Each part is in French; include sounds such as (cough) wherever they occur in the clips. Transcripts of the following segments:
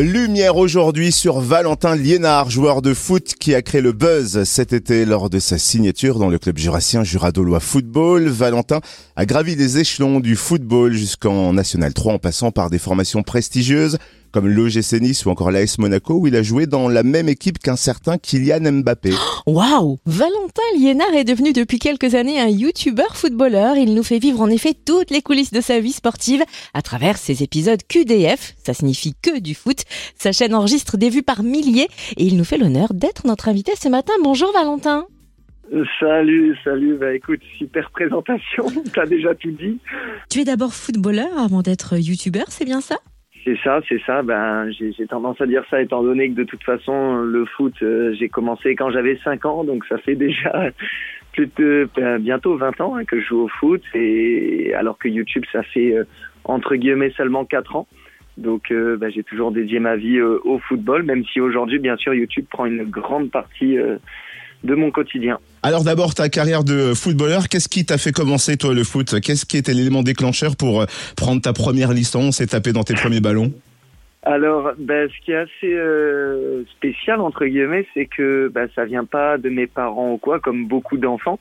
Lumière aujourd'hui sur Valentin Liénard, joueur de foot qui a créé le buzz cet été lors de sa signature dans le club jurassien Juradolois Football. Valentin a gravi les échelons du football jusqu'en National 3 en passant par des formations prestigieuses comme l'OGC Nice ou encore l'AS Monaco où il a joué dans la même équipe qu'un certain Kylian Mbappé. (gasps) Waouh Valentin Liénard est devenu depuis quelques années un youtubeur footballeur. Il nous fait vivre en effet toutes les coulisses de sa vie sportive à travers ses épisodes QDF, ça signifie que du foot. Sa chaîne enregistre des vues par milliers et il nous fait l'honneur d'être notre invité ce matin. Bonjour Valentin Salut, salut. Bah écoute, super (laughs) présentation. T'as déjà tout dit. Tu es d'abord footballeur avant d'être youtubeur, c'est bien ça? C'est ça, c'est ça. Ben, j'ai tendance à dire ça étant donné que de toute façon, le foot, euh, j'ai commencé quand j'avais 5 ans, donc ça fait (laughs) déjà plus ben, bientôt 20 ans hein, que je joue au foot, et alors que YouTube, ça fait euh, entre guillemets seulement 4 ans. Donc euh, ben, j'ai toujours dédié ma vie au football, même si aujourd'hui, bien sûr, YouTube prend une grande partie de mon quotidien. Alors d'abord, ta carrière de footballeur, qu'est-ce qui t'a fait commencer toi le foot? Qu'est-ce qui était l'élément déclencheur pour euh, prendre ta première licence et taper dans tes premiers ballons? Alors, ben, ce qui est assez euh, spécial entre guillemets, c'est que ben, ça vient pas de mes parents ou quoi, comme beaucoup d'enfants.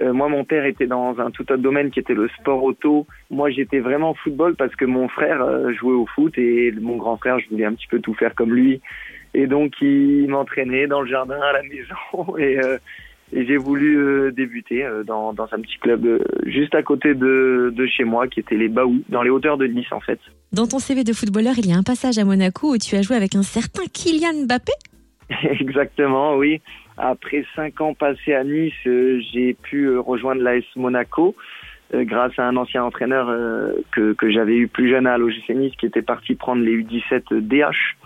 Euh, moi, mon père était dans un tout autre domaine qui était le sport auto. Moi, j'étais vraiment football parce que mon frère jouait au foot et mon grand frère, je voulais un petit peu tout faire comme lui. Et donc, il m'entraînait dans le jardin, à la maison. (laughs) Et, euh, et j'ai voulu euh, débuter euh, dans, dans, un petit club juste à côté de, de, chez moi, qui était les Baou, dans les hauteurs de Nice, en fait. Dans ton CV de footballeur, il y a un passage à Monaco où tu as joué avec un certain Kylian Mbappé (laughs) Exactement, oui. Après cinq ans passés à Nice, j'ai pu rejoindre l'AS Monaco grâce à un ancien entraîneur que, que j'avais eu plus jeune à l'OGC Nice qui était parti prendre les U17 DH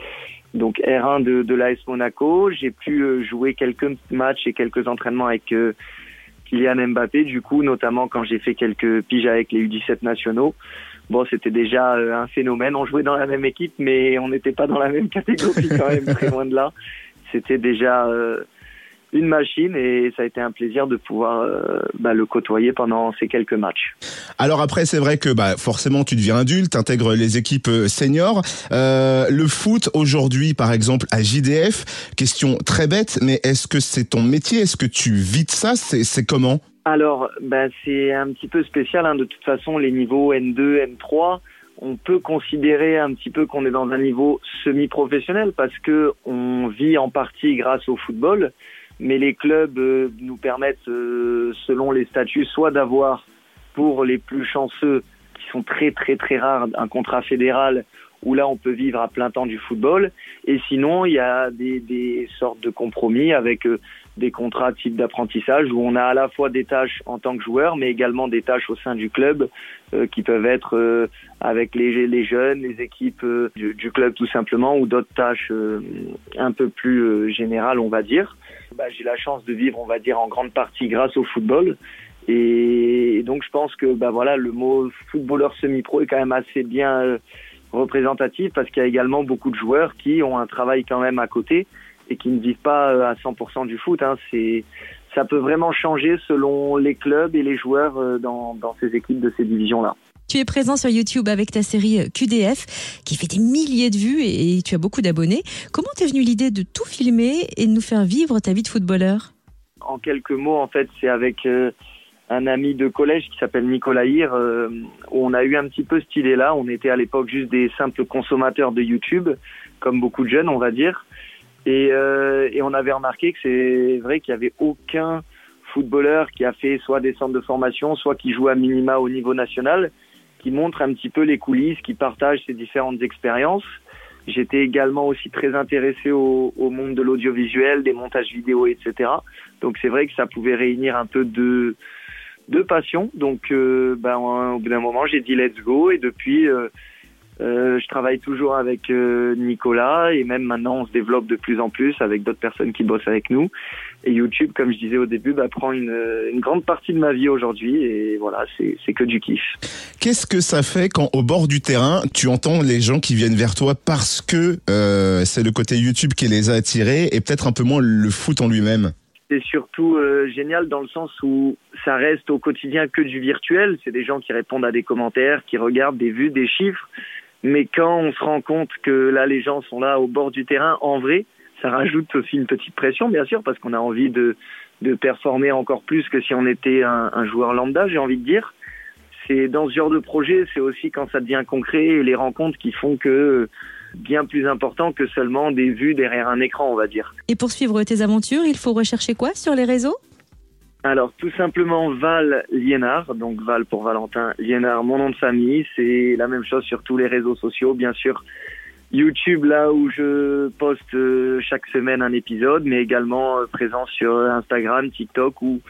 donc R1 de, de l'AS Monaco. J'ai pu euh, jouer quelques matchs et quelques entraînements avec euh, Kylian Mbappé, du coup, notamment quand j'ai fait quelques piges avec les U17 nationaux. Bon, c'était déjà euh, un phénomène. On jouait dans la même équipe, mais on n'était pas dans la même (laughs) catégorie quand même, très loin de là. C'était déjà une machine et ça a été un plaisir de pouvoir euh, bah, le côtoyer pendant ces quelques matchs. Alors après, c'est vrai que bah, forcément, tu deviens adulte, intègres les équipes euh, seniors. Euh, le foot aujourd'hui, par exemple, à JDF, question très bête, mais est-ce que c'est ton métier? Est-ce que tu vis de ça? C'est comment? Alors, bah, c'est un petit peu spécial. Hein. De toute façon, les niveaux N2, N3, on peut considérer un petit peu qu'on est dans un niveau semi-professionnel parce que on vit en partie grâce au football mais les clubs euh, nous permettent, euh, selon les statuts, soit d'avoir pour les plus chanceux, qui sont très très très rares, un contrat fédéral où là on peut vivre à plein temps du football, et sinon il y a des, des sortes de compromis avec euh, des contrats type d'apprentissage où on a à la fois des tâches en tant que joueur, mais également des tâches au sein du club qui peuvent être avec les, les, jeunes, les équipes du, du, club tout simplement, ou d'autres tâches un peu plus générales, on va dire bah, j'ai la chance de vivre, on va dire, en grande partie grâce au football. Et donc je pense que bah voilà le mot footballeur semi-pro est quand même assez bien représentatif parce qu'il y a également beaucoup de joueurs qui ont un travail quand même à côté et qui ne vivent pas euh, à 100% du foot. Hein. C'est ça peut vraiment changer selon les clubs et les joueurs euh, dans, dans ces équipes de ces divisions-là. Tu es présent sur YouTube avec ta série euh, QDF qui fait des milliers de vues et tu as beaucoup d'abonnés. Comment t'es venue l'idée de tout filmer et de nous faire vivre ta vie de footballeur? En quelques mots, en fait, c'est avec euh, un ami de collège qui s'appelle Nicolas Hir, euh, on a eu un petit peu cette idée-là. On était à l'époque juste des simples consommateurs de YouTube, comme beaucoup de jeunes, on va dire. Et, et on avait remarqué que c'est vrai qu'il n'y avait aucun footballeur qui a fait soit des centres de formation, soit qui joue à minima au niveau national qui montre un petit peu les coulisses, qui partage ses différentes expériences. J'étais également aussi très intéressé au, au monde de l'audiovisuel, des montages vidéo, etc. Donc c'est vrai que ça pouvait réunir un peu de, de passion. Donc euh, ben, au bout d'un moment, j'ai dit let's go et depuis, euh, euh, je travaille toujours avec euh, Nicolas et même maintenant on se développe de plus en plus avec d'autres personnes qui bossent avec nous. Et YouTube, comme je disais au début, bah, prend une, une, grande partie de ma vie aujourd'hui et voilà, c'est que du kiff. Qu'est-ce que ça fait quand au bord du terrain, tu entends les gens qui viennent vers toi parce que euh, c'est le côté YouTube qui les a attirés et peut-être un peu moins le foot en lui-même? C'est surtout euh, génial dans le sens où ça reste au quotidien que du virtuel. C'est des gens qui répondent à des commentaires, qui regardent des vues, des chiffres. Mais quand on se rend compte que là, les gens sont là au bord du terrain, en vrai, ça rajoute aussi une petite pression, bien sûr, parce qu'on a envie de, de performer encore plus que si on était un, un joueur lambda, j'ai envie de dire. C'est dans ce genre de projet, c'est aussi quand ça devient concret et les rencontres qui font que bien plus important que seulement des vues derrière un écran, on va dire. Et pour suivre tes aventures, il faut rechercher quoi sur les réseaux? Alors tout simplement Val Liénard, donc Val pour Valentin, Liénard mon nom de famille, c'est la même chose sur tous les réseaux sociaux, bien sûr. YouTube là où je poste euh, chaque semaine un épisode, mais également euh, présent sur Instagram, TikTok où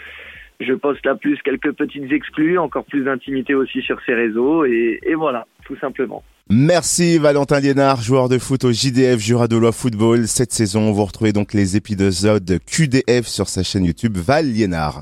je poste là plus quelques petites exclus, encore plus d'intimité aussi sur ces réseaux et, et voilà, tout simplement. Merci Valentin Liénard, joueur de foot au JDF Juradolois Football. Cette saison, vous retrouvez donc les épisodes QDF sur sa chaîne YouTube Val Liénard.